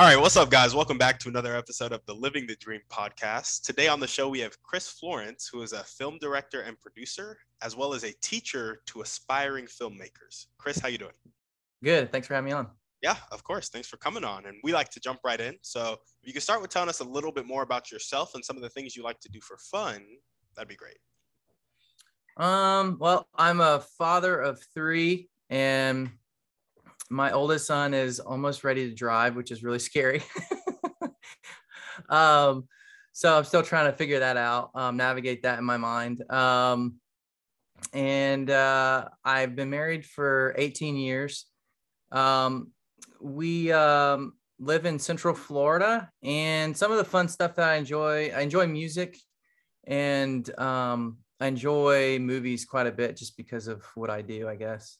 All right, what's up, guys? Welcome back to another episode of the Living the Dream podcast. Today on the show, we have Chris Florence, who is a film director and producer, as well as a teacher to aspiring filmmakers. Chris, how you doing? Good. Thanks for having me on. Yeah, of course. Thanks for coming on. And we like to jump right in. So if you can start with telling us a little bit more about yourself and some of the things you like to do for fun, that'd be great. Um, well, I'm a father of three, and my oldest son is almost ready to drive, which is really scary. um, so I'm still trying to figure that out, um, navigate that in my mind. Um, and uh, I've been married for 18 years. Um, we um, live in Central Florida, and some of the fun stuff that I enjoy, I enjoy music, and um, I enjoy movies quite a bit just because of what I do, I guess.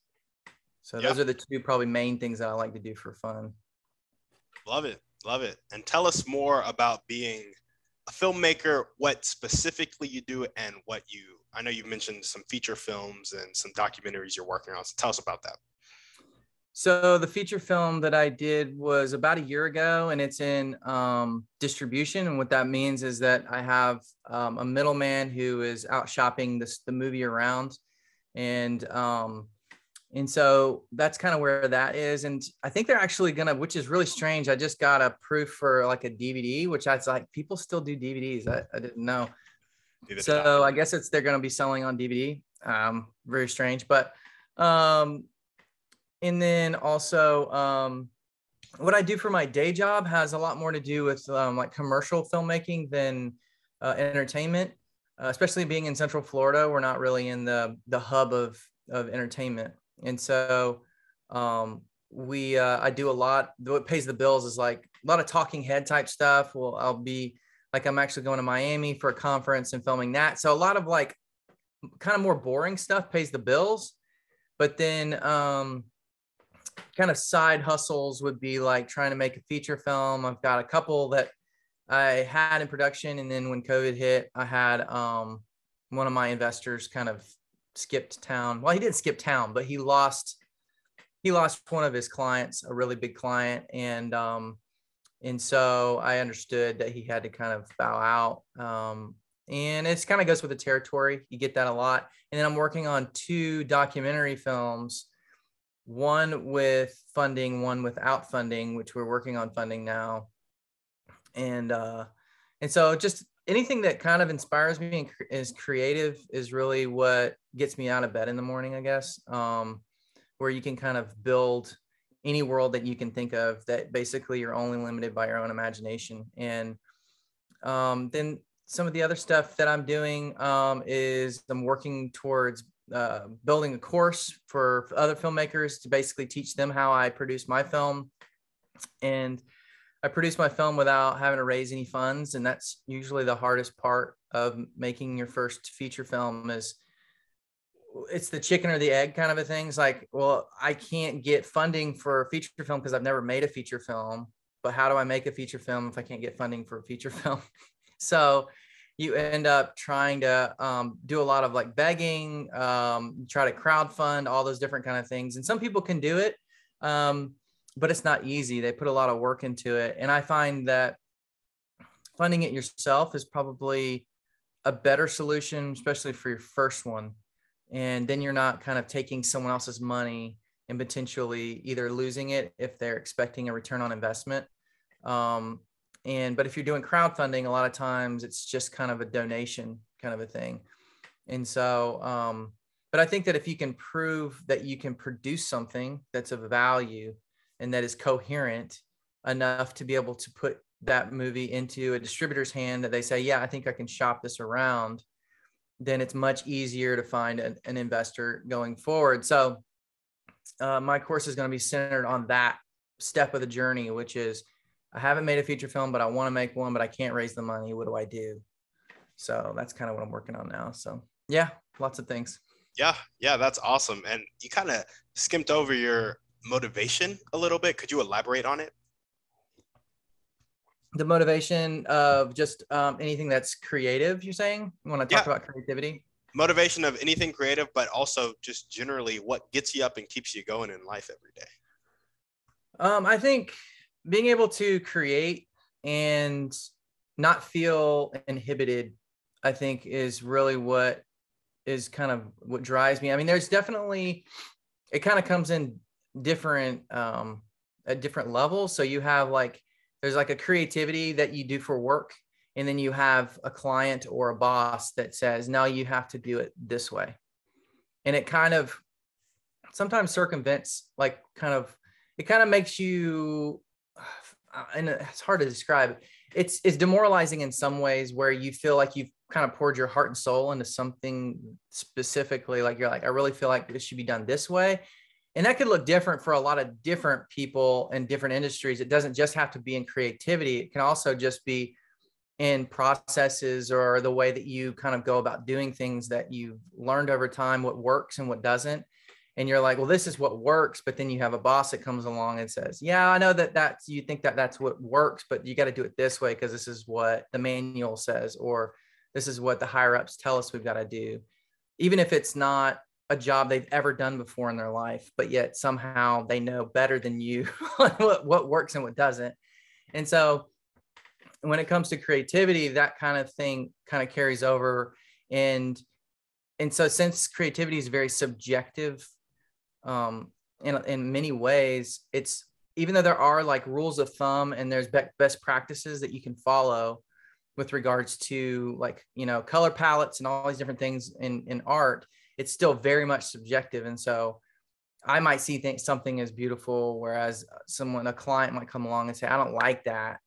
So yeah. those are the two probably main things that I like to do for fun. Love it. Love it. And tell us more about being a filmmaker, what specifically you do and what you I know you mentioned some feature films and some documentaries you're working on. So tell us about that. So the feature film that I did was about a year ago, and it's in um, distribution. And what that means is that I have um, a middleman who is out shopping this the movie around, and um, and so that's kind of where that is. And I think they're actually gonna, which is really strange. I just got a proof for like a DVD, which I was like, people still do DVDs. I, I didn't know. So I guess it's they're gonna be selling on DVD. Um, very strange, but um, and then also um, what I do for my day job has a lot more to do with um, like commercial filmmaking than uh, entertainment. Uh, especially being in Central Florida, we're not really in the the hub of of entertainment and so um, we uh, I do a lot. What pays the bills is like a lot of talking head type stuff. Well, I'll be like I'm actually going to Miami for a conference and filming that. So a lot of like kind of more boring stuff pays the bills, but then um, kind of side hustles would be like trying to make a feature film. I've got a couple that I had in production, and then when COVID hit, I had um, one of my investors kind of skipped town. Well, he didn't skip town, but he lost he lost one of his clients, a really big client, and um, and so I understood that he had to kind of bow out. Um, and it's kind of goes with the territory. You get that a lot. And then I'm working on two documentary films, one with funding, one without funding, which we're working on funding now. And uh, and so just anything that kind of inspires me and is creative is really what gets me out of bed in the morning, I guess. Um, where you can kind of build any world that you can think of that basically you're only limited by your own imagination. And um, then some of the other stuff that I'm doing um, is I'm working towards uh, building a course for other filmmakers to basically teach them how I produce my film. And I produced my film without having to raise any funds, and that's usually the hardest part of making your first feature film. Is it's the chicken or the egg kind of a thing. It's like, well, I can't get funding for a feature film because I've never made a feature film. But how do I make a feature film if I can't get funding for a feature film? so you end up trying to um, do a lot of like begging, um, try to crowd fund all those different kind of things. And some people can do it. Um, but it's not easy. They put a lot of work into it. And I find that funding it yourself is probably a better solution, especially for your first one. And then you're not kind of taking someone else's money and potentially either losing it if they're expecting a return on investment. Um, and but if you're doing crowdfunding, a lot of times it's just kind of a donation kind of a thing. And so, um, but I think that if you can prove that you can produce something that's of value and that is coherent enough to be able to put that movie into a distributor's hand that they say, yeah, I think I can shop this around, then it's much easier to find an, an investor going forward. So uh, my course is going to be centered on that step of the journey, which is I haven't made a feature film, but I want to make one, but I can't raise the money. What do I do? So that's kind of what I'm working on now. So yeah, lots of things. Yeah, yeah, that's awesome. And you kind of skimped over your motivation a little bit. Could you elaborate on it? The motivation of just um, anything that's creative, you're saying? You want to talk yeah. about creativity? Motivation of anything creative, but also just generally what gets you up and keeps you going in life every day. Um, I think being able to create and not feel inhibited, I think, is really what is kind of what drives me. I mean, there's definitely it kind of comes in different um at different levels. So you have like there's like a creativity that you do for work, and then you have a client or a boss that says, no, you have to do it this way. And it kind of sometimes circumvents like kind of it kind of makes you and it's hard to describe it's it's demoralizing in some ways where you feel like you've kind of poured your heart and soul into something specifically like you're like i really feel like this should be done this way and that could look different for a lot of different people in different industries. It doesn't just have to be in creativity. It can also just be in processes or the way that you kind of go about doing things that you've learned over time what works and what doesn't. And you're like well this is what works but then you have a boss that comes along and says yeah i know that that's you think that that's what works but you got to do it this way because this is what the manual says or this is what the higher ups tell us we've got to do. Even if it's not a job they've ever done before in their life but yet somehow they know better than you what, what works and what doesn't. And so when it comes to creativity that kind of thing kind of carries over. And and so since creativity is very subjective um, in, in many ways it's even though there are like rules of thumb and there's be- best practices that you can follow with regards to like you know color palettes and all these different things in in art it's still very much subjective. And so i might see things something as beautiful whereas someone a client might come along and say i don't like that.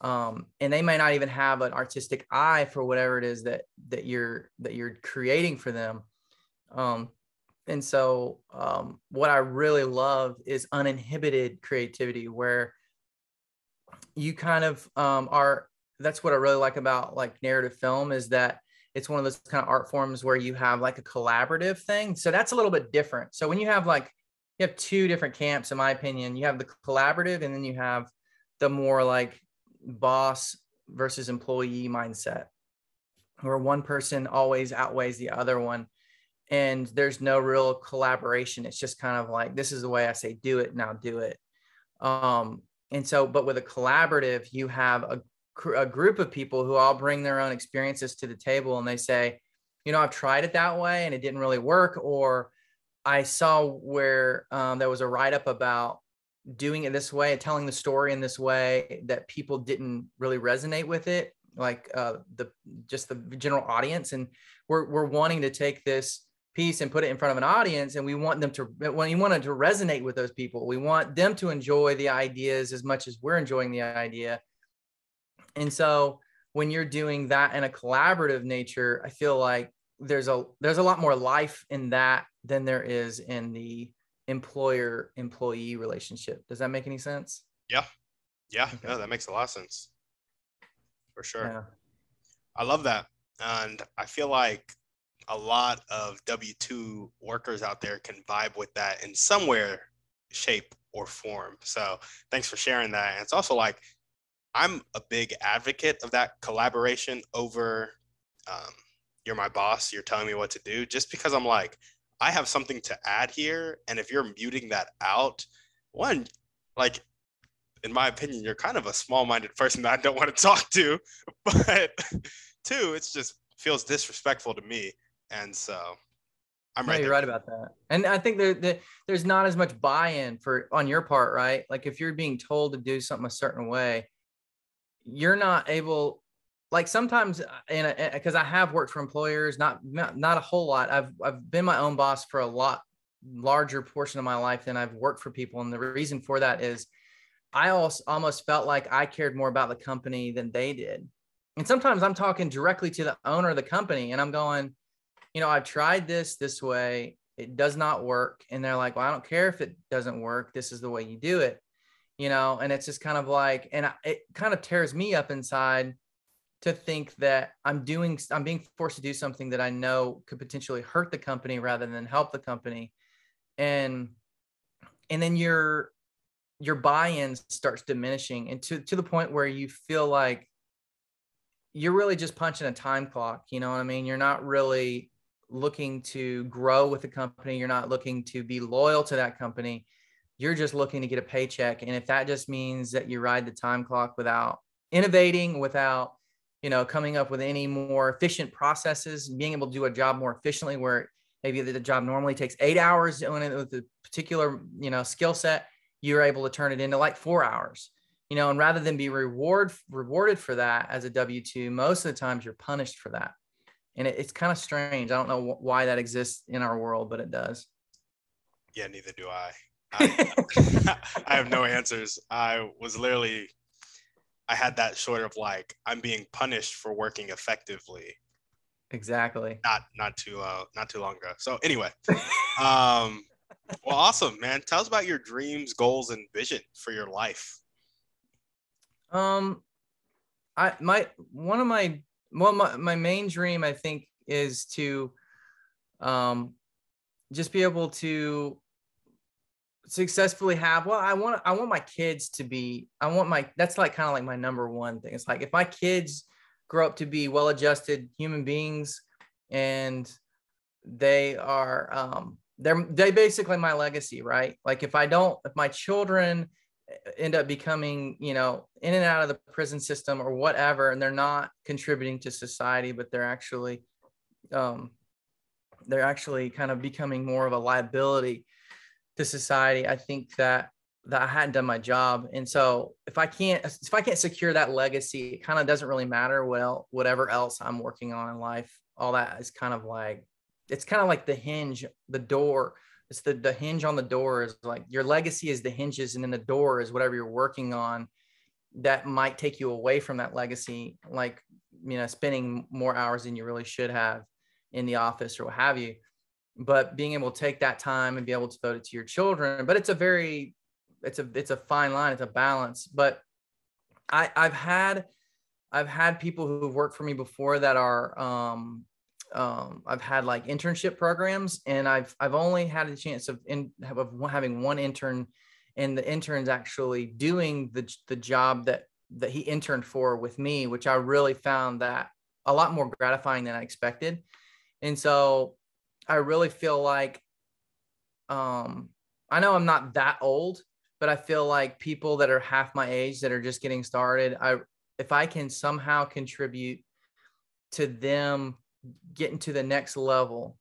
Um, and they may not even have an artistic eye for whatever it is that that you're that you're creating for them. Um, and so um, what i really love is uninhibited creativity where you kind of um, are that's what i really like about like narrative film is that it's one of those kind of art forms where you have like a collaborative thing so that's a little bit different. So when you have like you have two different camps in my opinion you have the collaborative and then you have the more like boss versus employee mindset where one person always outweighs the other one and there's no real collaboration. It's just kind of like this is the way i say do it now do it. Um and so but with a collaborative you have a, a group of people who all bring their own experiences to the table and they say you know i've tried it that way and it didn't really work or i saw where um, there was a write-up about doing it this way and telling the story in this way that people didn't really resonate with it like uh, the just the general audience. And we're, we're wanting to take this piece and put it in front of an audience and we want them to when you want it to resonate with those people. We want them to enjoy the ideas as much as we're enjoying the idea and so when you're doing that in a collaborative nature i feel like there's a there's a lot more life in that than there is in the employer employee relationship does that make any sense yeah yeah okay. no that makes a lot of sense for sure yeah. i love that and i feel like a lot of W 2 workers out there can vibe with that in somewhere, shape, or form. So thanks for sharing that. And it's also like, I'm a big advocate of that collaboration over um, you're my boss, you're telling me what to do, just because I'm like, I have something to add here. And if you're muting that out, one, like, in my opinion, you're kind of a small minded person that I don't want to talk to. But two, it's just feels disrespectful to me and so I'm right. you're right about that. And I think there, there, there's not as much buy-in for on your part, right? Like if you're being told to do something a certain way, you're not able. Like sometimes, uh, and uh, uh, because I have worked for employers, not, not not a whole lot. I've I've been my own boss for a lot larger portion of my life than I've worked for people, and the reason for that is I also almost felt like I cared more about the company than they did. And sometimes I'm talking directly to the owner of the company, and I'm going you know, I've tried this this way. It does not work. And they're like, well, I don't care if it doesn't work. This is the way you do it. You know, and it's just kind of like, and it kind of tears me up inside to think that I'm doing, I'm being forced to do something that I know could potentially hurt the company rather than help the company. And, and then your, your buy-in starts diminishing and to, to the point where you feel like you're really just punching a time clock. You know what I mean? You're not really looking to grow with the company. You're not looking to be loyal to that company. You're just looking to get a paycheck. And if that just means that you ride the time clock without innovating, without, you know, coming up with any more efficient processes, being able to do a job more efficiently where maybe the job normally takes eight hours doing it with a particular, you know, skill set, you're able to turn it into like four hours you know and rather than be reward rewarded for that as a w2 most of the times you're punished for that. And it, it's kind of strange. I don't know why that exists in our world but it does. Yeah neither do i I, I have no answers. I was literally i had that sort of like i'm being punished for working effectively. Exactly. Not not too uh not too long ago. So anyway um well awesome man. Tell us about your dreams goals and vision for your life. Um, I my one of my well my, my main dream I think is to um just be able to successfully have well i want i want my kids to be i want my that's like kind of like my number one thing. It's like if my kids grow up to be well adjusted human beings and they are um they're they basically my legacy right? Like if i don't if my children end up becoming you know in and out of the prison system or whatever and they're not contributing to society but they're actually um, they're actually kind of becoming more of a liability to society i think that that i hadn't done my job. And so if i can't if i can't secure that legacy it kind of doesn't really matter well whatever else i'm working on in life. All that is kind of like it's kind of like the hinge the door. It's the the hinge on the door is like your legacy is the hinges and then the door is whatever you're working on that might take you away from that legacy like you know spending more hours than you really should have in the office or what have you but being able to take that time and be able to devote it to your children but it's a very it's a it's a fine line it's a balance but i i've had i've had people who've worked for me before that are um um, I've had like internship programs, and I've I've only had a chance of in of having one intern, and the intern's actually doing the the job that that he interned for with me, which I really found that a lot more gratifying than I expected, and so I really feel like, um, I know I'm not that old, but I feel like people that are half my age that are just getting started, I if I can somehow contribute to them getting to the next level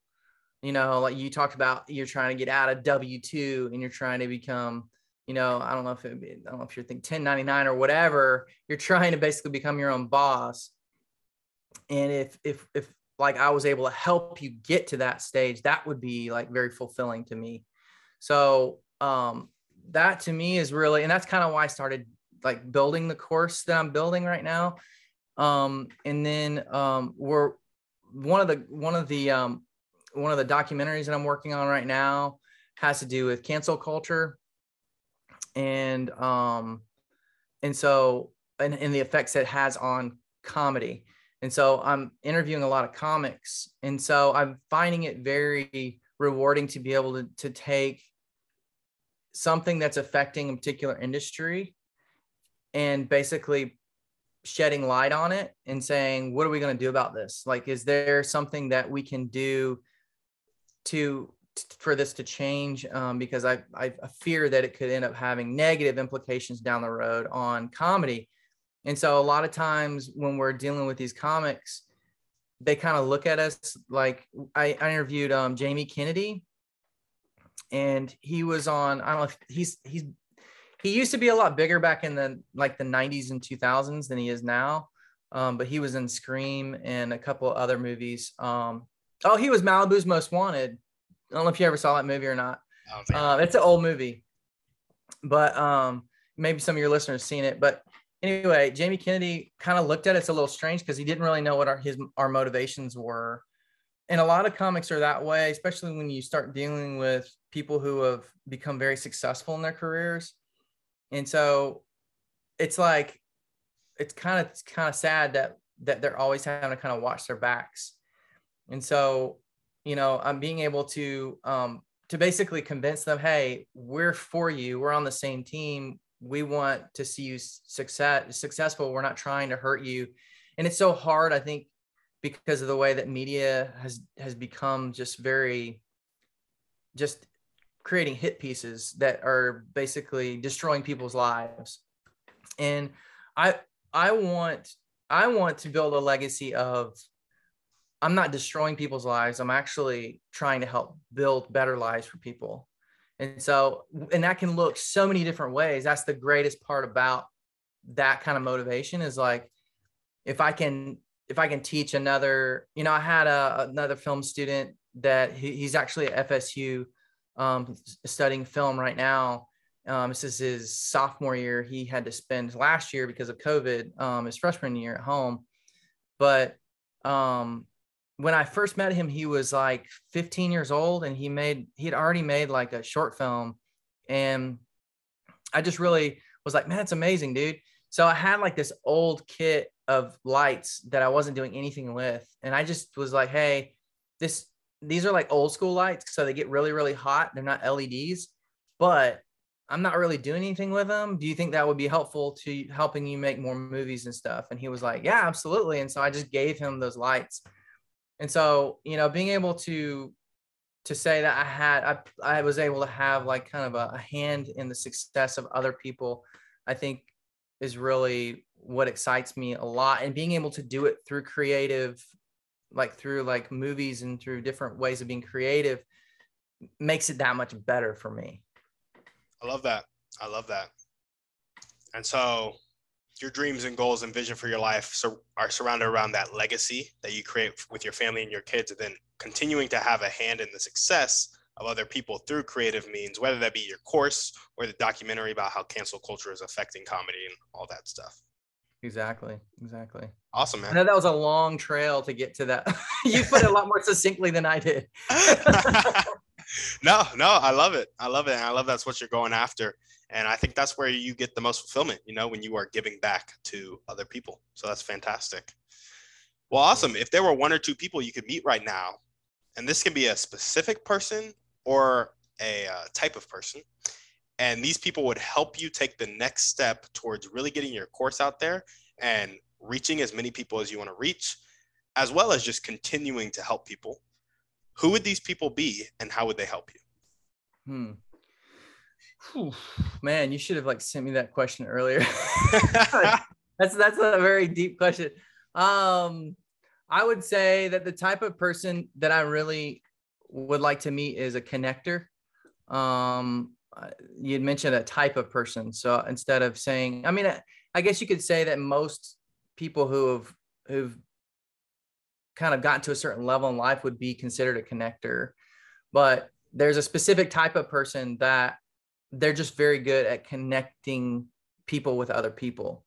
you know like you talked about you're trying to get out of w2 and you're trying to become you know i don't know if it, i don't know if you're thinking 1099 or whatever you're trying to basically become your own boss. And if if if like i was able to help you get to that stage that would be like very fulfilling to me. So um that to me is really and that's kind of why i started like building the course that i'm building right now. Um and then um we're one of the one of the um, one of the documentaries that I'm working on right now has to do with cancel culture, and um, and so and, and the effects it has on comedy. And so I'm interviewing a lot of comics, and so I'm finding it very rewarding to be able to to take something that's affecting a particular industry and basically shedding light on it and saying, what are we going to do about this? Like, is there something that we can do to for this to change? Um, because I, I fear that it could end up having negative implications down the road on comedy. And so a lot of times when we're dealing with these comics, they kind of look at us like I, I interviewed um, Jamie Kennedy and he was on, I don't know if he's, he's he used to be a lot bigger back in the like the 90s and 2000s than he is now. Um, but he was in Scream and a couple other movies. Um, oh, he was Malibu's Most Wanted. I don't know if you ever saw that movie or not. Uh, it's an old movie, but um, maybe some of your listeners seen it. But anyway, Jamie Kennedy kind of looked at. It's a little strange because he didn't really know what our his our motivations were. And a lot of comics are that way, especially when you start dealing with people who have become very successful in their careers and so it's like it's kind of kind of sad that that they're always having to kind of watch their backs and so you know i'm being able to um to basically convince them hey we're for you we're on the same team we want to see you success successful. We're not trying to hurt you. And it's so hard i think because of the way that media has has become just very just creating hit pieces that are basically destroying people's lives. And i i want i want to build a legacy of i'm not destroying people's lives. I'm actually trying to help build better lives for people and so and that can look so many different ways that's the greatest part about that kind of motivation is like if i can if i can teach another you know i had a, another film student that he, he's actually at fsu um, studying film right now. Um, this is his sophomore year. He had to spend last year because of COVID, um, his freshman year at home. But um, when I first met him, he was like 15 years old and he made, he had already made like a short film. And I just really was like, man, it's amazing, dude. So I had like this old kit of lights that I wasn't doing anything with. And I just was like, hey, this these are like old school lights, so they get really, really hot. They're not LEDs, but I'm not really doing anything with them. Do you think that would be helpful to helping you make more movies and stuff? And he was like, Yeah, absolutely. And so I just gave him those lights. And so, you know, being able to to say that I had I, I was able to have like kind of a, a hand in the success of other people, I think is really what excites me a lot. And being able to do it through creative like through like movies and through different ways of being creative makes it that much better for me. I love that. I love that. And so your dreams and goals and vision for your life so are surrounded around that legacy that you create with your family and your kids and then continuing to have a hand in the success of other people through creative means whether that be your course or the documentary about how cancel culture is affecting comedy and all that stuff Exactly. Exactly. Awesome, man. I know that was a long trail to get to that. you put it a lot more succinctly than I did. no, no, I love it. I love it. And I love that's what you're going after. And I think that's where you get the most fulfillment, you know, when you are giving back to other people. So that's fantastic. Well, awesome. If there were one or two people you could meet right now, and this can be a specific person or a uh, type of person, and these people would help you take the next step towards really getting your course out there and reaching as many people as you want to reach as well as just continuing to help people who would these people be and how would they help you? Hmm. Whew. man you should have like sent me that question earlier. That's that's a very deep question. Um i would say that the type of person that i really would like to meet is a connector. Um you would mentioned a type of person. So instead of saying, I mean, I guess you could say that most people who have who've kind of gotten to a certain level in life would be considered a connector. But there's a specific type of person that they're just very good at connecting people with other people.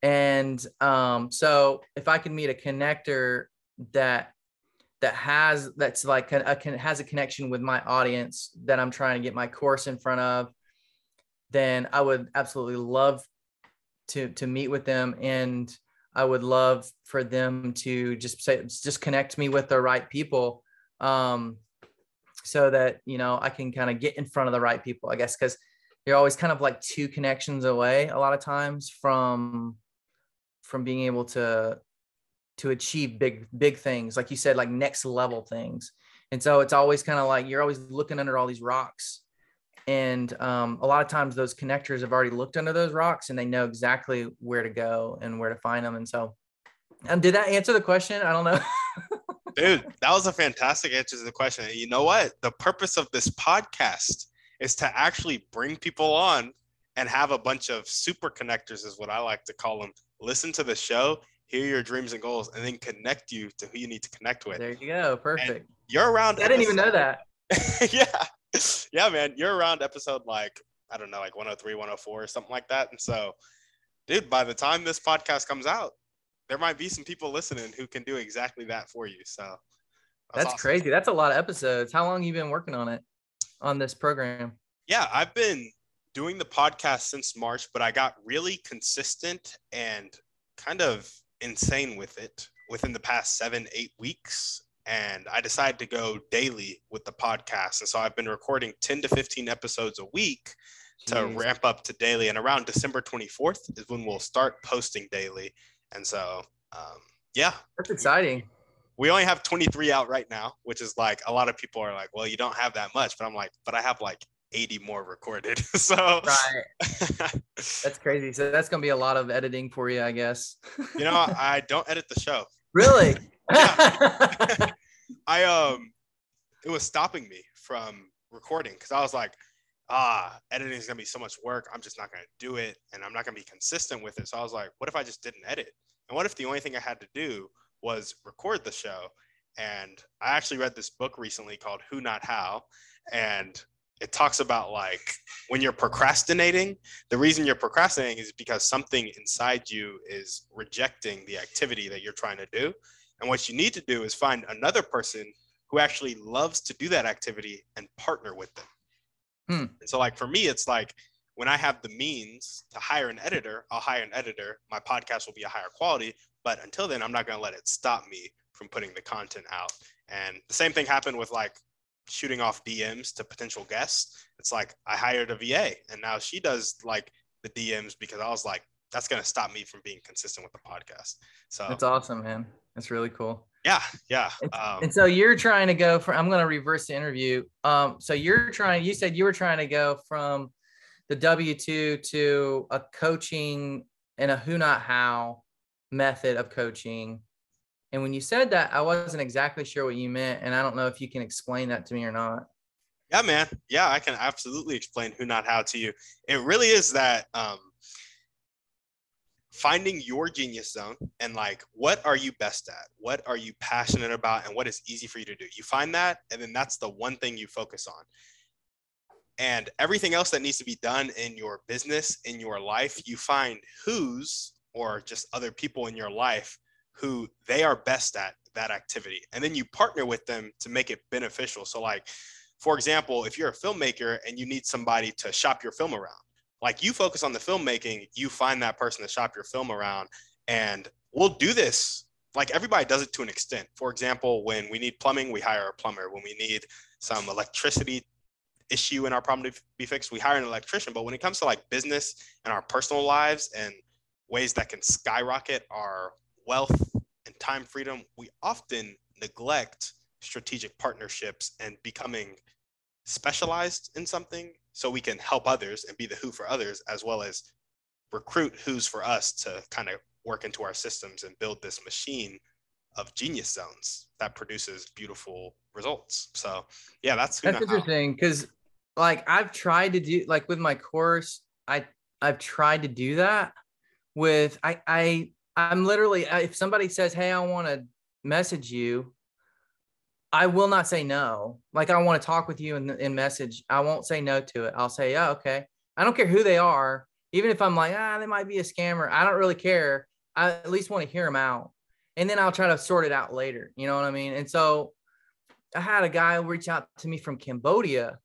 And um, so if I can meet a connector that that has that's like a, a, has a connection with my audience that I'm trying to get my course in front of, then I would absolutely love to to meet with them and I would love for them to just say just connect me with the right people um, so that you know I can kind of get in front of the right people I guess because you're always kind of like two connections away a lot of times from from being able to to achieve big big things like you said like next level things. And so it's always kind of like you're always looking under all these rocks and um, a lot of times those connectors have already looked under those rocks and they know exactly where to go and where to find them and so um, did that answer the question i don't know dude that was a fantastic answer to the question you know what the purpose of this podcast is to actually bring people on and have a bunch of super connectors is what i like to call them listen to the show hear your dreams and goals, and then connect you to who you need to connect with. There you go. Perfect. And you're around. I didn't even know that. yeah. Yeah, man. You're around episode like, I don't know, like 103, 104 or something like that. And so, dude, by the time this podcast comes out, there might be some people listening who can do exactly that for you. So that's, that's awesome. crazy. That's a lot of episodes. How long you been working on it on this program? Yeah, I've been doing the podcast since March, but I got really consistent and kind of insane with it within the past seven, eight weeks. And I decided to go daily with the podcast. And so I've been recording 10 to 15 episodes a week to Jeez. ramp up to daily. And around December 24th is when we'll start posting daily. And so, um, yeah, That's exciting. we only have 23 out right now, which is like a lot of people are like, well, you don't have that much. But I'm like, but I have like 80 more recorded. so, Right. That's crazy. So that's gonna be a lot of editing for you, I guess. you know, I don't edit the show. really? I um it was stopping me from recording because I was like, ah, editing is gonna be so much work. I'm just not gonna do it and I'm not gonna be consistent with it. So I was like, what if I just didn't edit? And what if the only thing I had to do was record the show? And I actually read this book recently called Who Not How. And it talks about like when you're procrastinating, the reason you're procrastinating is because something inside you is rejecting the activity that you're trying to do. And what you need to do is find another person who actually loves to do that activity and partner with them. Hmm. And so, like for me, it's like when I have the means to hire an editor, I'll hire an editor. My podcast will be a higher quality. But until then, I'm not going to let it stop me from putting the content out. And the same thing happened with like shooting off DMs to potential guests. It's like I hired a VA and now she does like the DMs because I was like, that's going to stop me from being consistent with the podcast. So, That's awesome, man. That's really cool. yeah, yeah. Um, And so you're trying to go from I'm gonna reverse the interview. Um, so you're trying, you said you were trying to go from the W2 to a coaching and a who not how method of coaching. And when you said that, I wasn't exactly sure what you meant. And I don't know if you can explain that to me or not. Yeah, man. Yeah, I can absolutely explain who not how to you. It really is that um, finding your genius zone and like what are you best at? What are you passionate about and what is easy for you to do? You find that and then that's the one thing you focus on. And everything else that needs to be done in your business, in your life, you find who's or just other people in your life who they are best at that activity. And then you partner with them to make it beneficial. So like for example, if you're a filmmaker and you need somebody to shop your film around, like you focus on the filmmaking, you find that person to shop your film around. And we'll do this. Like everybody does it to an extent. For example, when we need plumbing, we hire a plumber. When we need some electricity issue in our problem to be fixed, we hire an electrician. But when it comes to like business and our personal lives and ways that can skyrocket our wealth and time freedom, we often neglect strategic partnerships and becoming specialized in something so we can help others and be the who for others as well as recruit who's for us to kind of work into our systems and build this machine of genius zones that produces beautiful results. So yeah that's That's interesting because like I've tried to do like with my course, I I've tried to do that with I I I'm literally uh, if somebody says, "Hey, I want to message you," I will not say no. Like I want to talk with you in in message. I won't say no to it. I'll say, "Yeah, okay." I don't care who they are, even if I'm like, "Ah, they might be a scammer." I don't really care. I at least want to hear them out. And then I'll try to sort it out later. You know what I mean? And so I had a guy reach out to me from Cambodia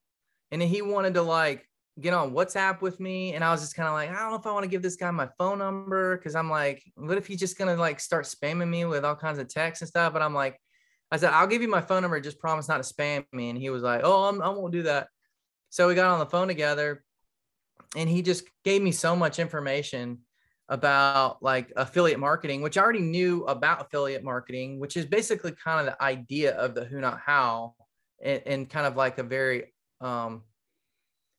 and then he wanted to like get on WhatsApp with me. And I was just kind of like, I don't know if I want to give this guy my phone number because I'm like, what if he's just gonna like start spamming me with all kinds of texts and stuff? But I'm like, I said, I'll give you my phone number, just promise not to spam me. And he was like, Oh, I'm, I won't do that. So we got on the phone together and he just gave me so much information about like affiliate marketing, which I already knew about affiliate marketing, which is basically kind of the idea of the who not how and, in kind of like a very um,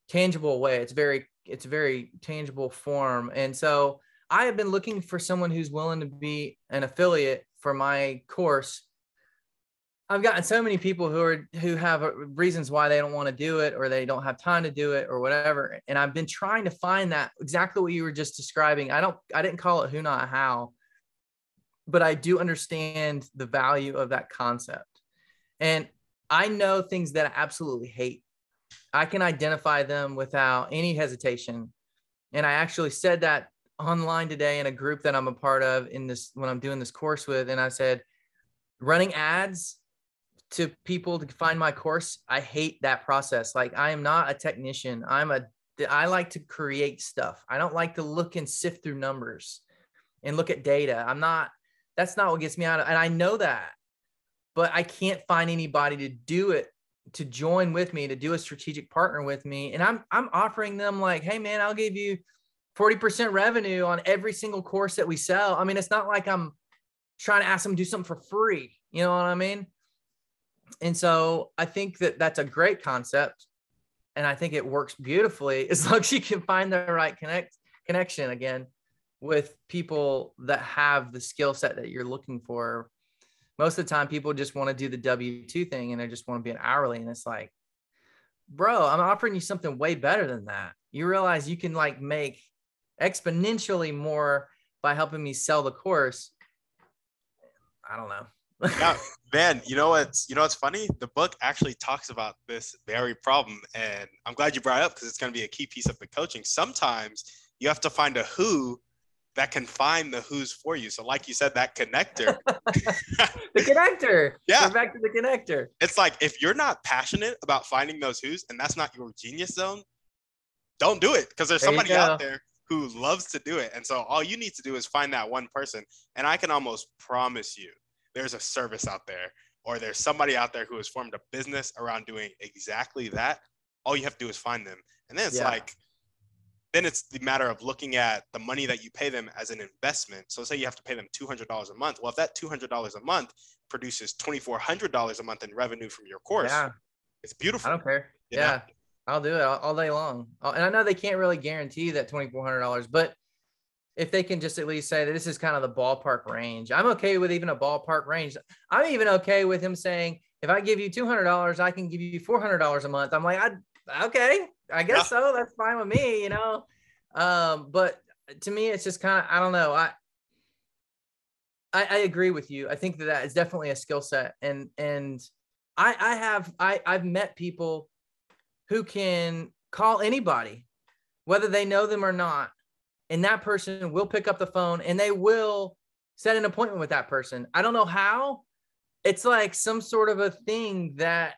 tangible way. It's very it's a very tangible form. And so I have been looking for someone who's willing to be an affiliate for my course. I've gotten so many people who are who have uh, reasons why they don't want to do it or they don't have time to do it or whatever. And I've been trying to find that exactly what you were just describing. I don't I didn't call it who not how, but I do understand the value of that concept. And I know things that I absolutely hate. I can identify them without any hesitation. And I actually said that online today in a group that I'm a part of in this when I'm doing this course with. And I said, running ads to people to find my course, I hate that process. Like I am not a technician. I'm a I like to create stuff. I don't like to look and sift through numbers and look at data. I'm not, that's not what gets me out of, and I know that, but I can't find anybody to do it, to join with me, to do a strategic partner with me. And I'm, I'm offering them like, Hey man, I'll give you 40% revenue on every single course that we sell. I mean, it's not like I'm trying to ask them to do something for free. You know what I mean? And so I think that that's a great concept. And I think it works beautifully as long as you can find the right connect connection again with people that have the skill set that you're looking for. Most of the time, people just want to do the W 2 thing and they just want to be an hourly. And it's like, bro, I'm offering you something way better than that. You realize you can like make exponentially more by helping me sell the course. I don't know. Yeah, man, you know what's you know what's funny? The book actually talks about this very problem, and I'm glad you brought it up because it's going to be a key piece of the coaching. Sometimes you have to find a who that can find the who's for you. So, like you said, that connector. the connector. Yeah. We're back to the connector. It's like if you're not passionate about finding those who's, and that's not your genius zone, don't do it because there's There somebody out there who loves to do it. And so all you need to do is find that one person. And I can almost promise you there's a service out there or there's somebody out there who has formed a business around doing exactly that. All you have to do is find them. And then it's Yeah. like, then it's the matter of looking at the money that you pay them as an investment. So say you have to pay them $200 a month. Well, if that $200 a month produces $2,400 a month in revenue from your course, Yeah. it's beautiful. I don't care. you know? Yeah. I'll do it all, all day long. Uh, And I know they can't really guarantee that $2,400, but if they can just at least say that this is kind of the ballpark range, I'm okay with even a ballpark range. I'm even okay with him saying, if I give you $200, I can give you $400 a month. I'm like, I, okay, I guess so. That's fine with me, you know? Um, but to me, it's just kind of, I don't know. I, I, I agree with you. I think that that is definitely a skill set. And, and I, I have, I, I've met people who can call anybody, whether they know them or not. And that person will pick up the phone and they will set an appointment with that person. I don't know how. It's like some sort of a thing that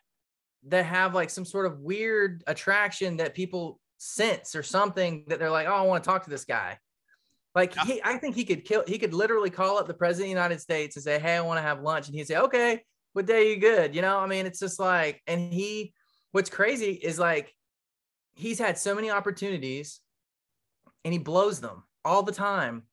that have like some sort of weird attraction that people sense or something that they're like, oh, I want to talk to this guy. Like Yeah. he, I think he could kill. He could literally call up the president of the United States and say, "Hey, I want to have lunch," and he'd say, "Okay, what day you good?" You know, I mean, it's just like, and he. What's crazy is like, he's had so many opportunities, and he blows them all the time.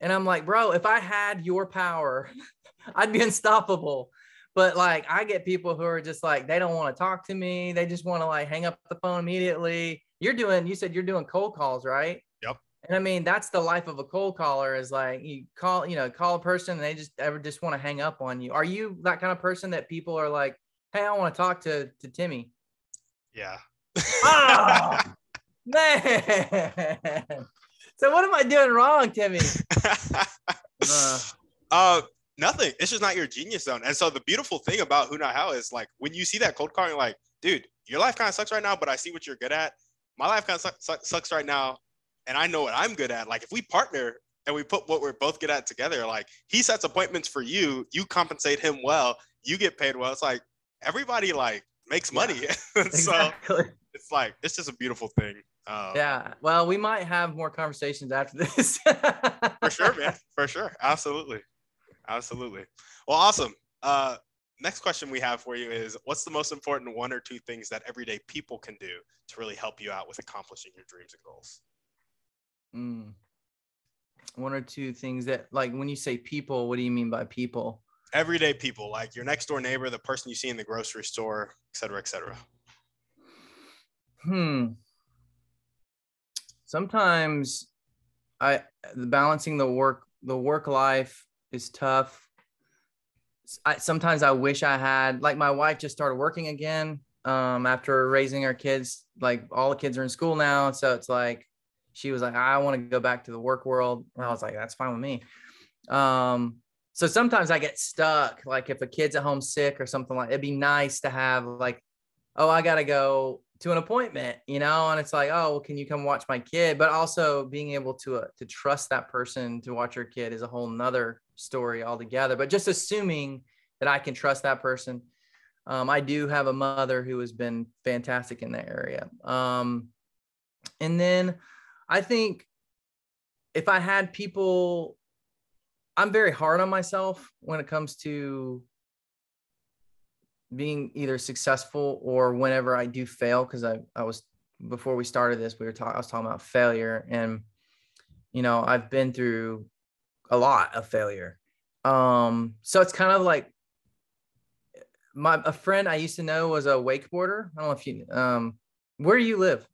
And I'm like, bro, if I had your power, I'd be unstoppable. But like, I get people who are just like, they don't want to talk to me. They just want to like hang up the phone immediately. You're doing, you said you're doing cold calls, right? Yep. And I mean, that's the life of a cold caller is like you call, you know, call a person and they just ever just want to hang up on you. Are you that kind of person that people are like, hey, I want to talk to to Timmy? Yeah. Oh, man. So what am I doing wrong, Timmy? Uh, uh, nothing. It's just not your genius zone. And so the beautiful thing about Who Not How is like when you see that cold call, you're like, dude, your life kind of sucks right now, but I see what you're good at. My life kind of suck, suck, sucks right now, and I know what I'm good at. Like if we partner and we put what we're both good at together, like he sets appointments for you, you compensate him well, you get paid well. It's like everybody like makes money. so exactly. it's like it's just a beautiful thing. Um, Yeah. Well, we might have more conversations after this. for sure, man. For sure. Absolutely. Absolutely. Well, awesome. Uh, next question we have for you is what's the most important one or two things that everyday people can do to really help you out with accomplishing your dreams and goals? Mm. One or two things that, like, when you say people, what do you mean by people? Everyday people, like your next door neighbor, the person you see in the grocery store, et cetera, et cetera. Hmm. Sometimes I balancing the work the work life is tough. I, sometimes I wish I had like my wife just started working again um after raising our kids like all the kids are in school now so it's like she was like I want to go back to the work world and I was like that's fine with me um so sometimes I get stuck like if a kid's at home sick or something like it'd be nice to have like oh I got to go to an appointment, you know, and it's like, oh, well, can you come watch my kid? But also being able to uh, to trust that person to watch your kid is a whole nother story altogether. But just assuming that I can trust that person, um, I do have a mother who has been fantastic in that area. Um, and then I think if I had people, I'm very hard on myself when it comes to being either successful or whenever I do fail. Cause I, I was, before we started this, we were talking, I was talking about failure and, you know, I've been through a lot of failure. Um, so it's kind of like my, a friend I used to know was a wakeboarder. I don't know if you, um, where do you live?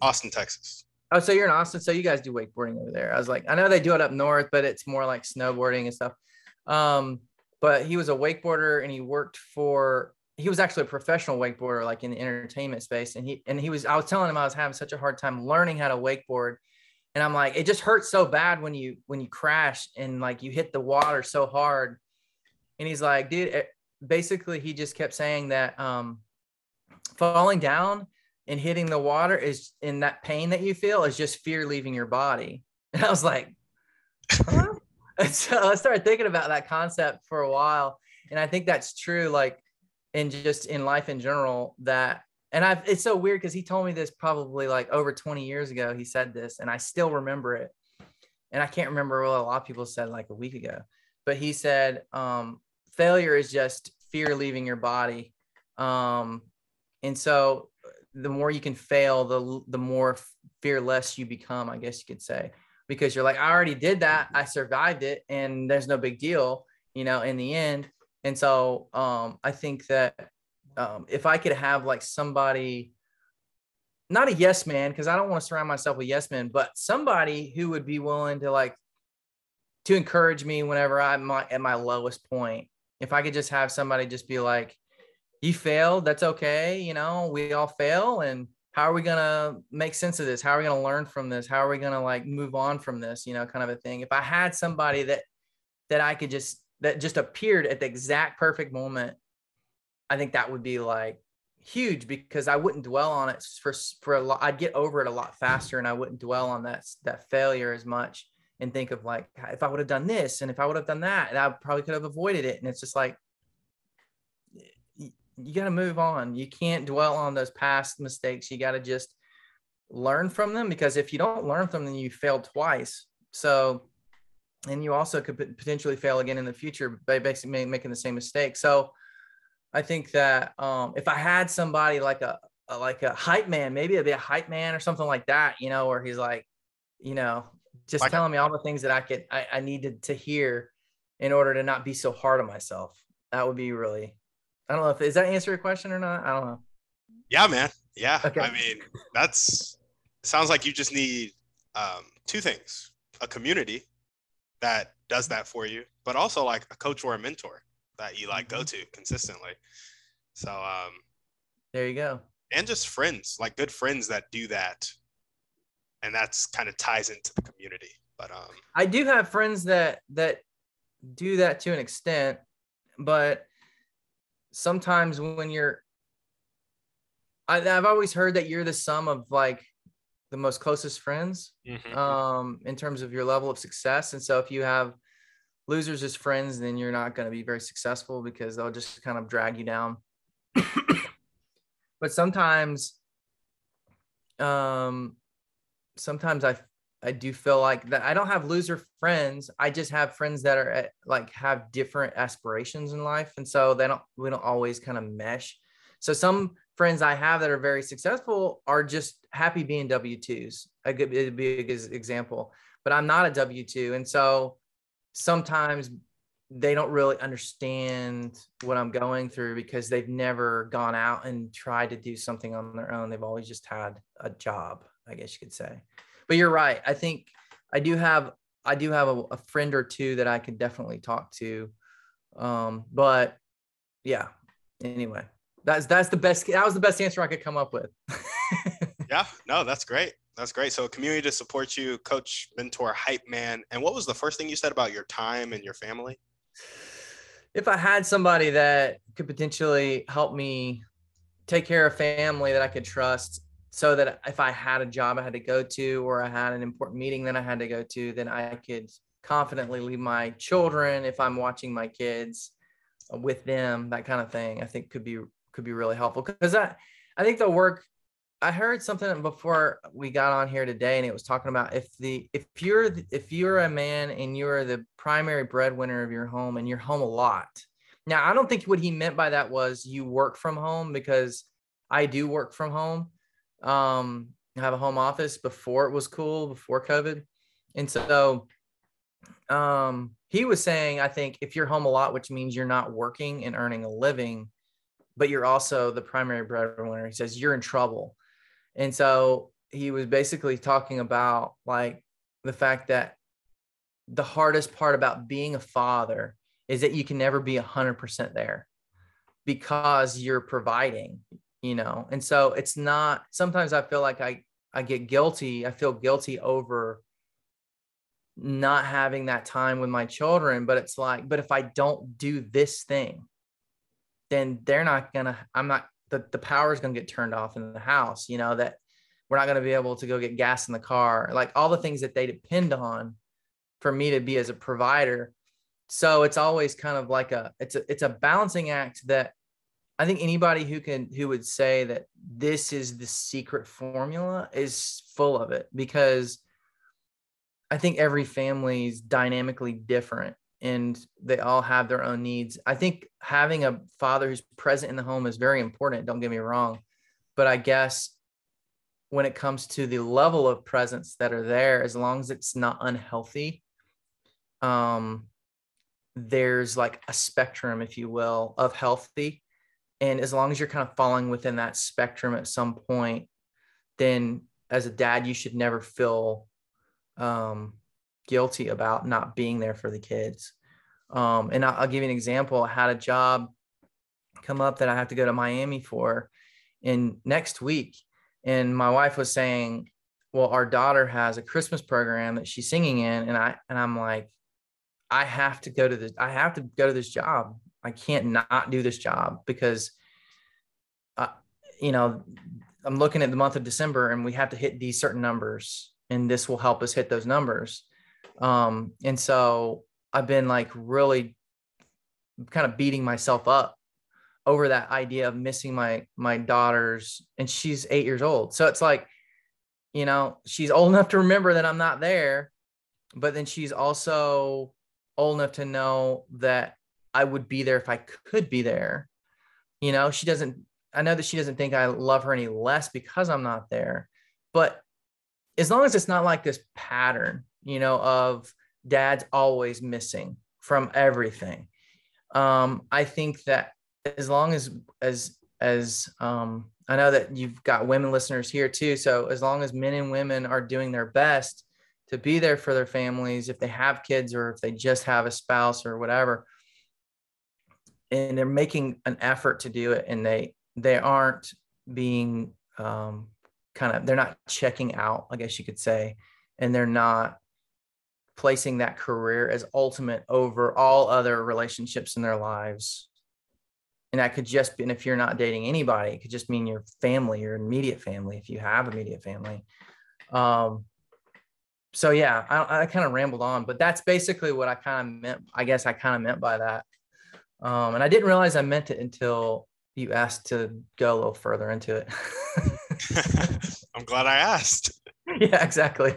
Austin, Texas. Oh, so you're in Austin. So you guys do wakeboarding over there. I was like, I know they do it up north, but it's more like snowboarding and stuff. Um, but he was a wakeboarder and he worked for he was actually a professional wakeboarder, like in the entertainment space. And he and he was I was telling him I was having such a hard time learning how to wakeboard. And I'm like, it just hurts so bad when you when you crash and like you hit the water so hard. And he's like, dude, it, basically he just kept saying that um falling down and hitting the water is in that pain that you feel is just fear leaving your body. And I was like, huh? so I started thinking about that concept for a while. And I think that's true, like, and just in life in general, that, and I've, it's so weird because he told me this probably like over 20 years ago. He said this, and I still remember it. And I can't remember what a lot of people said like a week ago, but he said, um, failure is just fear leaving your body. Um, and so the more you can fail, the the more fearless you become, I guess you could say, because you're like, I already did that, I survived it, and there's no big deal, you know, in the end. And so um, I think that um, if I could have like somebody, not a yes man, because I don't want to surround myself with yes men, but somebody who would be willing to like to encourage me whenever I'm at my lowest point. If I could just have somebody just be like, you failed that's okay you know we all fail and how are we to make sense of this? How are we to learn from this? How are we to like move on from this? You know kind of a thing. If i had somebody that that i could just that just appeared at the exact perfect moment i think that would be like huge because i wouldn't dwell on it for for a lot i'd get over it a lot faster and i wouldn't dwell on that that failure as much and think of like if i would have done this and if i would have done that and i probably could have avoided it and it's just like you got to move on. You can't dwell on those past mistakes. You got to just learn from them because if you don't learn from them, you failed twice. So, and you also could potentially fail again in the future by basically making the same mistake. So, I think that um, if I had somebody like a, a like a hype man, maybe it'd be a hype man or something like that, you know, where he's like, you know, just like telling me all the things that I could I, I needed to hear in order to not be so hard on myself. That would be really I don't know if is that answer your question or not. I don't know. Yeah, man. Yeah. Okay. I mean, that's sounds like you just need um, two things: a community that does that for you, but also like a coach or a mentor that you like go mm-hmm. to consistently. So um, there you go. And just friends, like good friends that do that, and that's kind of ties into the community. But um, I do have friends that that do that to an extent, but sometimes when you're I, have always heard that you're the sum of like the most closest friends mm-hmm. um, in terms of your level of success. And so if you have losers as friends, then you're not going to be very successful because they'll just kind of drag you down. but sometimes, um, sometimes I I do feel like that I don't have loser friends. I just have friends that are at, like have different aspirations in life. And so they don't, we don't always kind of mesh. So some friends I have that are very successful are just happy being W 2s. A good it'd be a good example, but I'm not a W 2. And so sometimes they don't really understand what I'm going through because they've never gone out and tried to do something on their own. They've always just had a job, I guess you could say but you're right. I think I do have I do have a, a friend or two that I could definitely talk to. Um, but yeah. Anyway, that's that's the best. That was the best answer I could come up with. yeah. No, that's great. That's great. So, community to support you, coach, mentor, hype man. And what was the first thing you said about your time and your family? If I had somebody that could potentially help me take care of family that I could trust so that if I had a job I had to go to or I had an important meeting that I had to go to, then I could confidently leave my children if I'm watching my kids with them, that kind of thing. I think could be could be really helpful because I I think the work I heard something before we got on here today, and it was talking about if the if you're if you're a man and you're the primary breadwinner of your home and you're home a lot. Now, I don't think what he meant by that was you work from home because I do work from home. Um, I have a home office before it was cool, before COVID, and so um, he was saying, I think if you're home a lot, which means you're not working and earning a living, but you're also the primary breadwinner, he says you're in trouble. And so he was basically talking about like the fact that the hardest part about being a father is that you can never be 100% there because you're providing you know? And so it's not sometimes i feel like i i get guilty i feel guilty over not having that time with my children but it's like but if i don't do this thing then they're not gonna i'm not the, the power is going to get turned off in the house you know that we're not going to be able to go get gas in the car like all the things that they depend on for me to be as a provider. So it's always kind of like a it's a it's a balancing act that i think anybody who can who would say that this is the secret formula is full of it because i think every family is dynamically different and they all have their own needs. I think having a father who's present in the home is very important. Don't get me wrong. But I guess when it comes to the level of presence that are there, as long as it's not unhealthy, um, there's like a spectrum, if you will, of healthy. And as long as you're kind of falling within that spectrum at some point, then as a dad, you should never feel um, guilty about not being there for the kids. Um, and I'll, I'll, give you an example. I had a job come up that I have to go to Miami for in next week. And my wife was saying, well, our daughter has a Christmas program that she's singing in. And I, and I'm like, I have to go to this. I have to go to this job. I can't not do this job because, uh, you know, I'm looking at the month of December and we have to hit these certain numbers and this will help us hit those numbers. Um, and so I've been like really kind of beating myself up over that idea of missing my my daughter's and she's eight years old. So it's like, you know, she's old enough to remember that I'm not there, but then she's also old enough to know that I would be there if I could be there. You know, she doesn't, I know that she doesn't think I love her any less because I'm not there. But as long as it's not like this pattern you know, of dad's always missing from everything. Um, I think that as long as as as um, I know that you've got women listeners here too, so as long as men and women are doing their best to be there for their families, if they have kids or if they just have a spouse or whatever, and they're making an effort to do it, and they they aren't being um, kind of they're not checking out, I guess you could say, and they're not placing that career as ultimate over all other relationships in their lives. And that could just be, and if you're not dating anybody, it could just mean your family, your immediate family, if you have immediate family. Um, so yeah, I, I kind of rambled on, but that's basically what I kind of meant. I guess I kind of meant by that. Um, and I didn't realize I meant it until you asked to go a little further into it. I'm glad I asked. Yeah, exactly.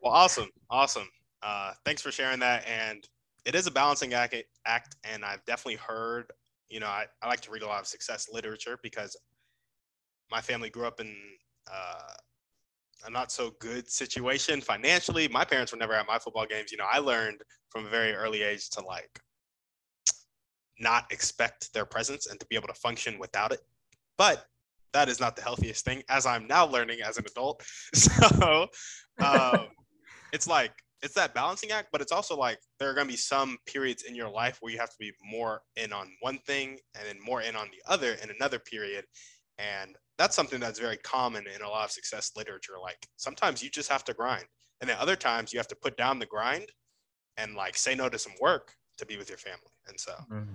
Well, awesome, awesome. Uh, thanks for sharing that. And it is a balancing act, and I've definitely heard. You know, I, I like to read a lot of success literature because my family grew up in uh, a not so good situation financially. My parents were never at my football games. You know, I learned from a very early age to like not expect their presence and to be able to function without it. But that is not the healthiest thing, as I'm now learning as an adult. So, um, it's like it's that balancing act, but it's also like there are going to be some periods in your life where you have to be more in on one thing and then more in on the other in another period. And that's something that's very common in a lot of success literature. Like sometimes you just have to grind, and then other times you have to put down the grind and like say no to some work to be with your family. And so mm-hmm.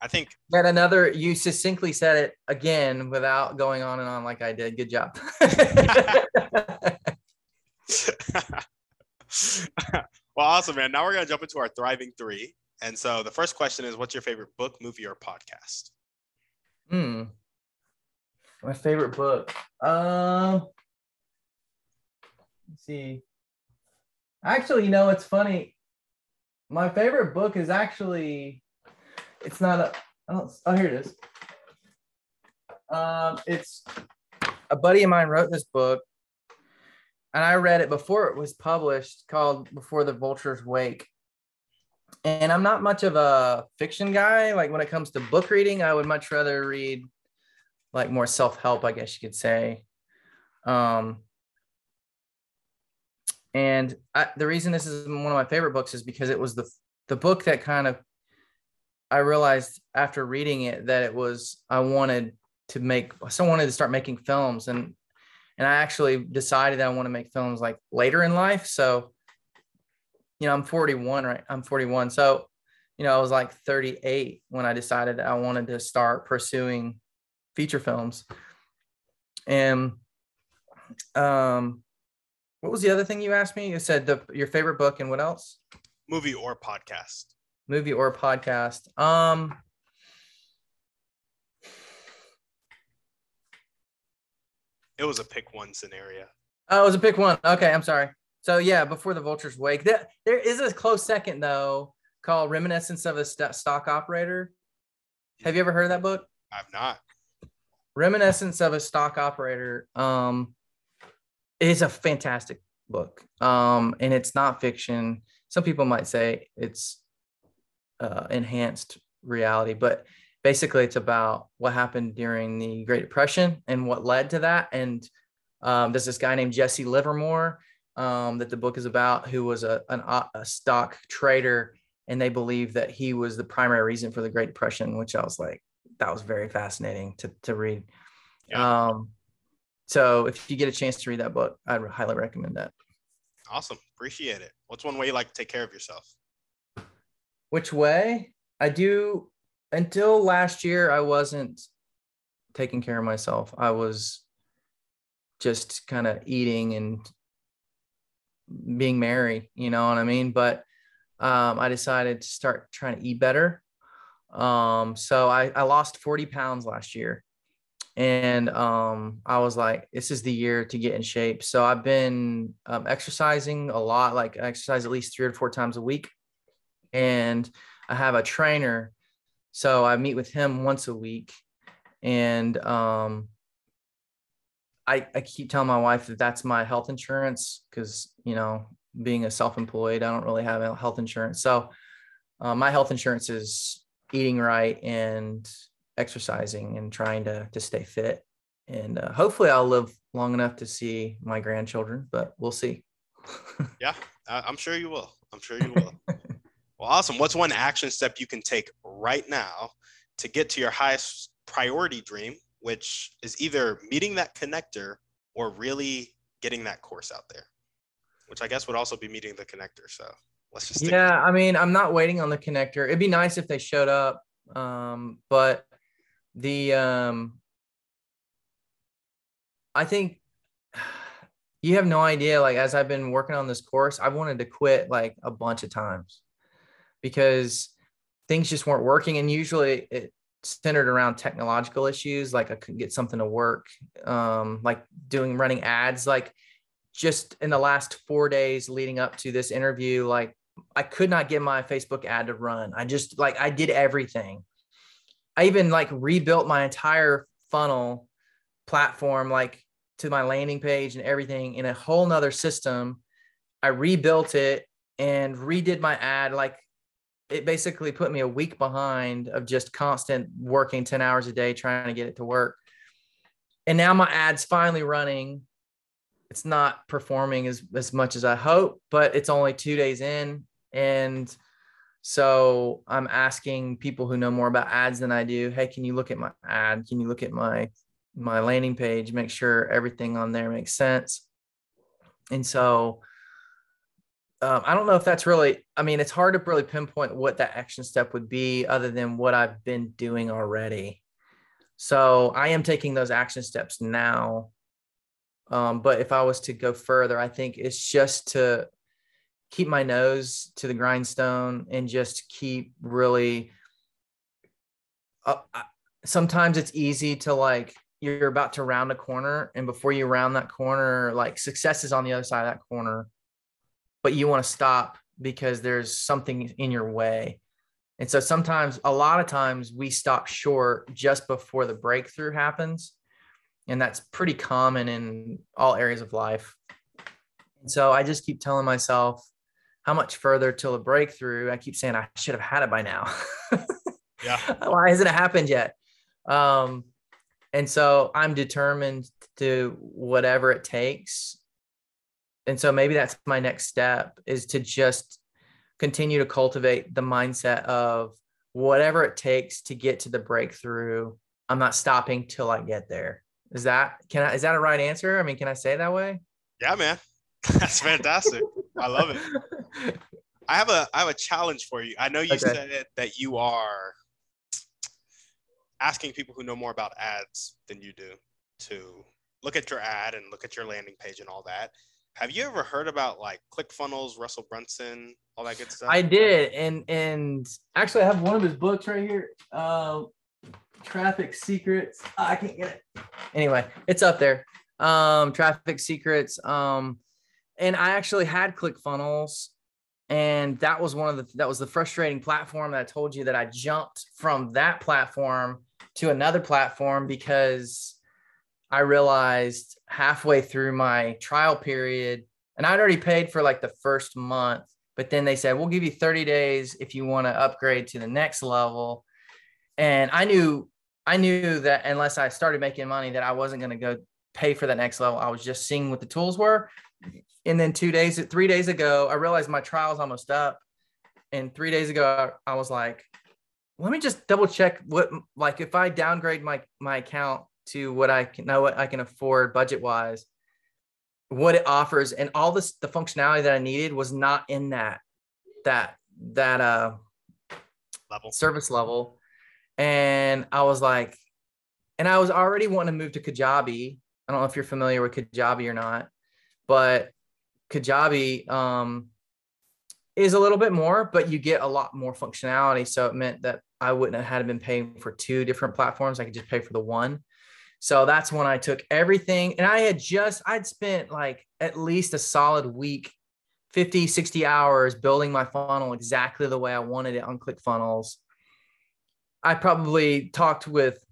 I think that another you succinctly said it again without going on and on like I did. Good job. well, awesome, man. Now we're gonna jump into our thriving three. And so the first question is, what's your favorite book, movie, or podcast? Hmm. My favorite book. Um, let's see. Actually, you know, it's funny. My favorite book is actually, it's not a, I don't, oh, here it is. Um, it's a buddy of mine wrote this book and I read it before it was published called Before the Vultures Wake. And I'm not much of a fiction guy. Like when it comes to book reading, I would much rather read like more self-help, I guess you could say. Um, and I, the reason this is one of my favorite books is because it was the the book that kind of I realized after reading it that it was I wanted to make so I wanted to start making films and and I actually decided that I want to make films like later in life. So, you know, I'm 41, right? I'm 41. So, you know, I was like 38 when I decided that I wanted to start pursuing feature films. And um, what was the other thing you asked me? You said the your favorite book and what else? Movie or podcast. Movie or podcast. Um, It was a pick one scenario. Oh, it was a pick one. Okay, I'm sorry. So yeah, before the vultures wake, there, there is a close second though called "Reminiscence of a St- Stock Operator." Have you ever heard of that book? I've not. Reminiscence of a Stock Operator. Um, is a fantastic book. Um, and it's not fiction. Some people might say it's uh, enhanced reality, but basically it's about what happened during the Great Depression and what led to that. And um, there's this guy named Jesse Livermore um, that the book is about, who was a, an, a stock trader, and they believe that he was the primary reason for the Great Depression, which I was like, that was very fascinating to to read. Yeah. Um, so if you get a chance to read that book, I'd highly recommend that. Awesome, appreciate it. What's one way you like to take care of yourself? Which way? I do until last year, I wasn't taking care of myself. I was just kind of eating and being merry, you know what I mean? But um, I decided to start trying to eat better. Um, so I, I lost 40 pounds last year. And um, I was like, this is the year to get in shape. So I've been um, exercising a lot, like I exercise at least three or four times a week. And I have a trainer so I meet with him once a week, and um, I I keep telling my wife that that's my health insurance because you know being a self-employed, I don't really have health insurance. So uh, my health insurance is eating right and exercising and trying to to stay fit. And uh, hopefully, I'll live long enough to see my grandchildren, but we'll see. yeah, I'm sure you will. I'm sure you will. Well, awesome. What's one action step you can take right now to get to your highest priority dream, which is either meeting that connector or really getting that course out there, which I guess would also be meeting the connector. So let's just. Yeah, I mean, I'm not waiting on the connector. It'd be nice if they showed up, um, but the um, I think you have no idea. Like as I've been working on this course, I've wanted to quit like a bunch of times because things just weren't working. And usually it centered around technological issues, like I couldn't get something to work, um, like doing running ads. Like just in the last four days leading up to this interview, like I could not get my Facebook ad to run. I just like I did everything. I even like rebuilt my entire funnel platform, like to my landing page and everything in a whole nother system. I rebuilt it and redid my ad like it basically put me a week behind of just constant working 10 hours a day trying to get it to work. And now my ad's finally running. It's not performing as, as much as I hope, but it's only two days in. And so I'm asking people who know more about ads than I do, hey, can you look at my ad? Can you look at my my landing page, make sure everything on there makes sense? And so um, I don't know if that's really, I mean, it's hard to really pinpoint what that action step would be other than what I've been doing already. So I am taking those action steps now. Um, but if I was to go further, I think it's just to keep my nose to the grindstone and just keep really. Uh, sometimes it's easy to like you're about to round a corner and before you round that corner like success is on the other side of that corner but you want to stop because there's something in your way. And so sometimes a lot of times we stop short just before the breakthrough happens and that's pretty common in all areas of life. And so i just keep telling myself how much further till the breakthrough? I keep saying i should have had it by now. Yeah. Why hasn't it happened yet? Um and so i'm determined to whatever it takes and so maybe that's my next step is to just continue to cultivate the mindset of whatever it takes to get to the breakthrough i'm not stopping till i get there. Is that can i is that a right answer? I mean can i say it that way? Yeah man. That's fantastic. I love it. I have a i have a challenge for you. I know you okay. said that you are asking people who know more about ads than you do to look at your ad and look at your landing page and all that. Have you ever heard about like ClickFunnels, Russell Brunson, all that good stuff? I did, and and actually, I have one of his books right here. Uh, Traffic Secrets. Oh, I can't get it. Anyway, it's up there. Um, Traffic Secrets. Um, and I actually had ClickFunnels and that was one of the that was the frustrating platform that I told you that I jumped from that platform to another platform because I realized halfway through my trial period, and I'd already paid for like the first month, but then they said, we'll give you 30 days if you want to upgrade to the next level. And I knew, I knew that unless I started making money, that I wasn't going to go pay for that next level. I was just seeing what the tools were. And then two days, three days ago, I realized my trial's almost up. And three days ago, I was like, let me just double check what like if I downgrade my my account to what I can know what I can afford budget wise, what it offers, and all this the functionality that I needed was not in that that that uh level service level. And I was like, and I was already wanting to move to Kajabi. I don't know if you're familiar with Kajabi or not, but Kajabi um, is a little bit more, but you get a lot more functionality. So it meant that I wouldn't have had been paying for two different platforms. I could just pay for the one. So that's when I took everything. And I had just, I'd spent like at least a solid week, 50, 60 hours building my funnel exactly the way I wanted it on ClickFunnels. I probably talked with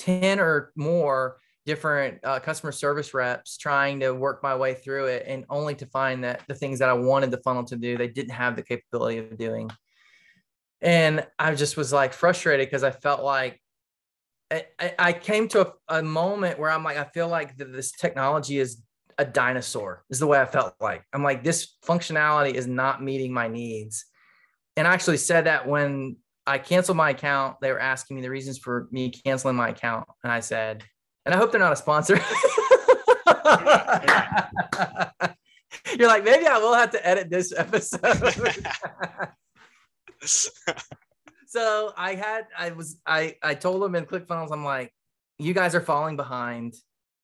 10 or more different uh, customer service reps trying to work my way through it and only to find that the things that I wanted the funnel to do, they didn't have the capability of doing. And I just was like frustrated because I felt like I, I came to a, a, moment where I'm like, I feel like this technology is a dinosaur, is the way I felt like. I'm like, this functionality is not meeting my needs. And I actually said that when I canceled my account, they were asking me the reasons for me canceling my account. And I said, and I hope they're not a sponsor. You're like, maybe I will have to edit this episode. so I had, I was, I, I told them in ClickFunnels, I'm like, you guys are falling behind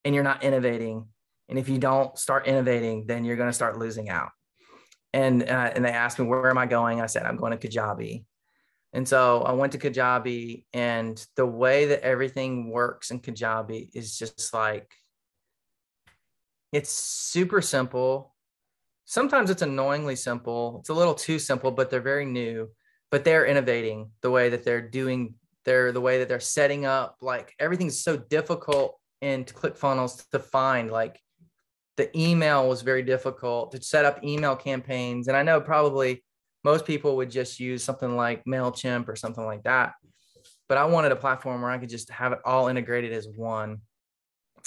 and you're not innovating. And if you don't start innovating, then you're going to start losing out. And, uh, and they asked me, where am I going? I said, I'm going to Kajabi. And so I went to Kajabi, and the way that everything works in Kajabi is just like it's super simple. Sometimes it's annoyingly simple. It's a little too simple, but they're very new. But they're innovating the way that they're doing. They're the way that they're setting up. Like everything's so difficult in ClickFunnels to find. Like the email was very difficult to set up email campaigns. And I know probably most people would just use something like MailChimp or something like that. But I wanted a platform where I could just have it all integrated as one.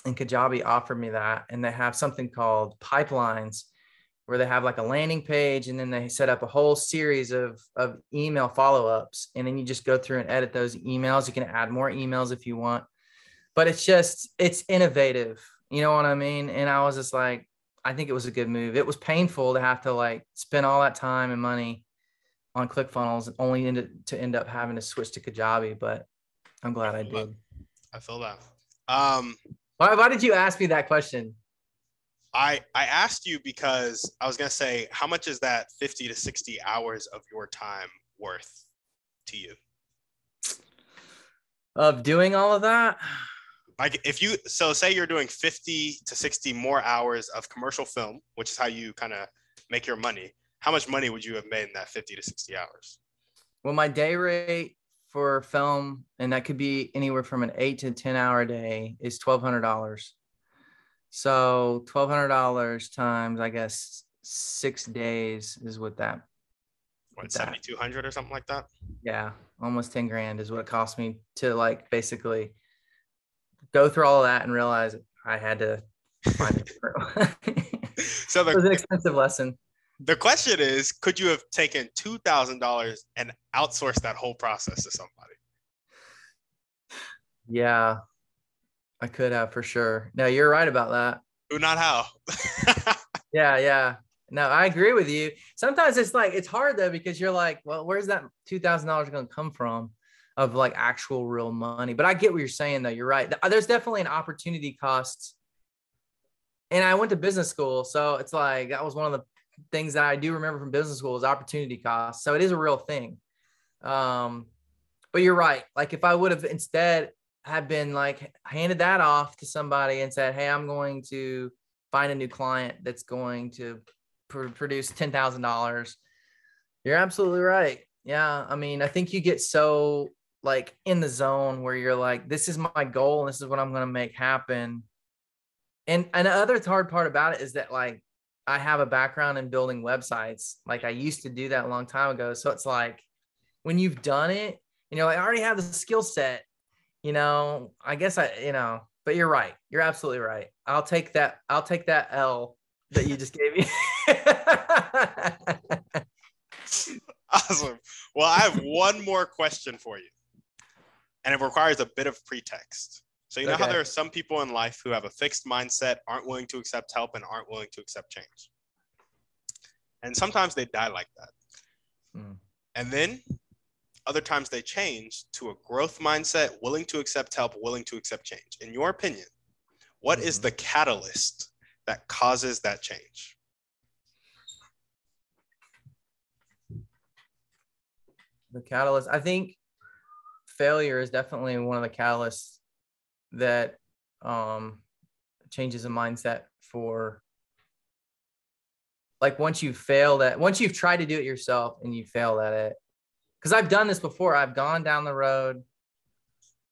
And Kajabi offered me that. And they have something called pipelines where they have like a landing page and then they set up a whole series of, of email follow-ups. And then you just go through and edit those emails. You can add more emails if you want. But it's just, it's innovative. You know what I mean? And I was just like, I think it was a good move. It was painful to have to like spend all that time and money on ClickFunnels, only ended to end up having to switch to Kajabi. But I'm glad I, I did. I feel that. Um, why, why did you ask me that question? I I asked you because I was gonna say how much is that 50 to 60 hours of your time worth to you? Of doing all of that? like if you so say you're doing 50 to 60 more hours of commercial film which is how you kind of make your money how much money would you have made in that 50 to 60 hours well my day rate for film and that could be anywhere from an 8 to 10 hour day is $1200 so $1200 times i guess six days is what that what 7200 or something like that yeah almost 10 grand is what it cost me to like basically go through all of that and realize I had to find it. so the, it was an expensive lesson. The question is, could you have taken two thousand dollars and outsourced that whole process to somebody? Yeah, I could have for sure. No, you're right about that. Who not how? yeah, yeah. No, I agree with you. Sometimes it's like it's hard though because you're like, well, where's that two thousand dollars going to come from? of like actual real money. But I get what you're saying though. You're right. There's definitely an opportunity cost. And I went to business school, so it's like that was one of the things that I do remember from business school is opportunity cost. So it is a real thing. Um, but you're right. Like if I would have instead had been like handed that off to somebody and said, "Hey, I'm going to find a new client that's going to pr- produce ten thousand dollars," you're absolutely right. Yeah, I mean, I think you get so like in the zone where you're like, this is my goal and this is what I'm going to make happen. And and the other hard part about it is that like I have a background in building websites. Like I used to do that a long time ago. So it's like when you've done it, you know, I already have the skill set, you know, I guess I, you know, but you're right. You're absolutely right. I'll take that. I'll take that L that you just gave me. awesome. Well, I have one more question for you and it requires a bit of pretext. So you know okay. how there are some people in life who have a fixed mindset, aren't willing to accept help, and aren't willing to accept change. And sometimes they die like that. Mm. And then other times they change to a growth mindset, willing to accept help, willing to accept change. In your opinion, what mm-hmm. is the catalyst that causes that change? The catalyst, I think failure is definitely one of the catalysts that um, changes a mindset for like once you've failed at once you've tried to do it yourself and you failed at it because i've done this before i've gone down the road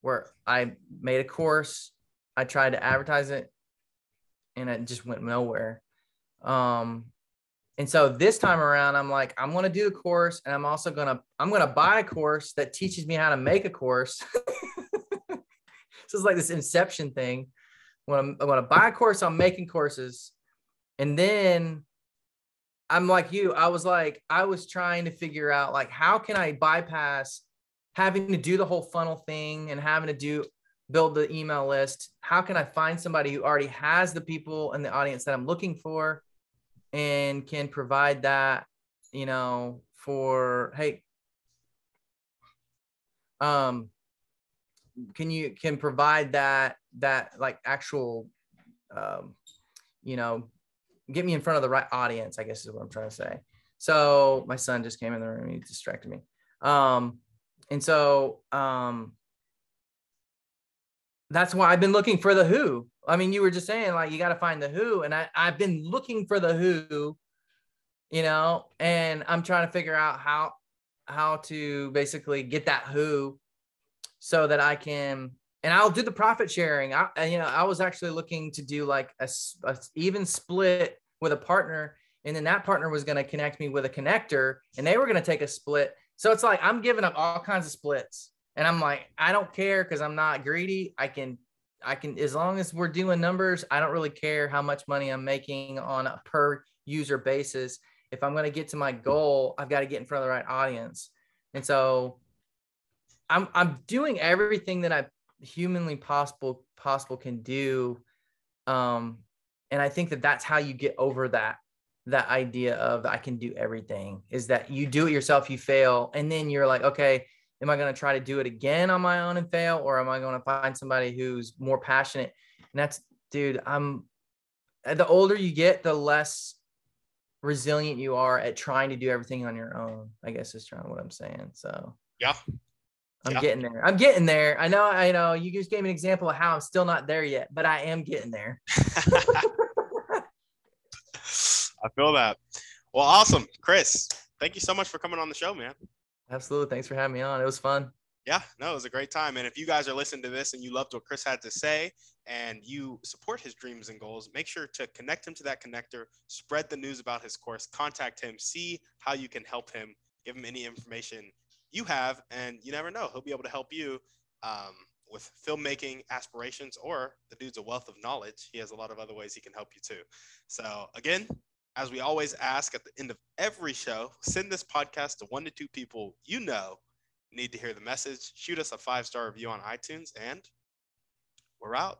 where i made a course i tried to advertise it and it just went nowhere um and so this time around, I'm like, I'm to do a course and I'm also to, I'm to buy a course that teaches me how to make a course. so it's like this inception thing. When I'm, I'm to buy a course on making courses. And then I'm like you, I was like, I was trying to figure out like, how can I bypass having to do the whole funnel thing and having to do build the email list? How can I find somebody who already has the people in the audience that I'm looking for? and can provide that, you know, for hey, um, can you can provide that that like actual, um, you know, get me in front of the right audience. I guess is what I'm trying to say. So my son just came in the room. He distracted me. Um, and so um, that's why I've been looking for the who. I mean, you were just saying like you got to find the who, and I I've been looking for the who, you know, and I'm trying to figure out how how to basically get that who, so that I can and I'll do the profit sharing. I you know I was actually looking to do like a, a even split with a partner, and then that partner was going to connect me with a connector, and they were going to take a split. So it's like I'm giving up all kinds of splits and I'm like, I don't care because I'm not greedy. I can, I can, as long as we're doing numbers, I don't really care how much money I'm making on a per user basis. If I'm going to get to my goal, I've got to get in front of the right audience. And so I'm, I'm doing everything that I humanly possible, possible can do. Um, and I think that that's how you get over that that idea of I can do everything is that you do it yourself, you fail, and then you're like, okay, am I going to try to do it again on my own and fail, or am I going to find somebody who's more passionate? And that's, dude, I'm the older you get, the less resilient you are at trying to do everything on your own. I guess is trying what I'm saying. So yeah, I'm yeah. getting there. I'm getting there. I know. I know. You just gave me an example of how I'm still not there yet, but I am getting there. I feel that. Well, awesome, Chris. Thank you so much for coming on the show, man. Absolutely. Thanks for having me on. It was fun. Yeah, no, it was a great time. And if you guys are listening to this and you loved what Chris had to say and you support his dreams and goals, make sure to connect him to that connector, spread the news about his course, contact him, see how you can help him, give him any information you have, and you never know, he'll be able to help you um, with filmmaking aspirations or the dude's a wealth of knowledge. He has a lot of other ways he can help you too. So, again, as we always ask at the end of every show, send this podcast to one to two people you know need to hear the message. Shoot us a five star review on iTunes, and we're out.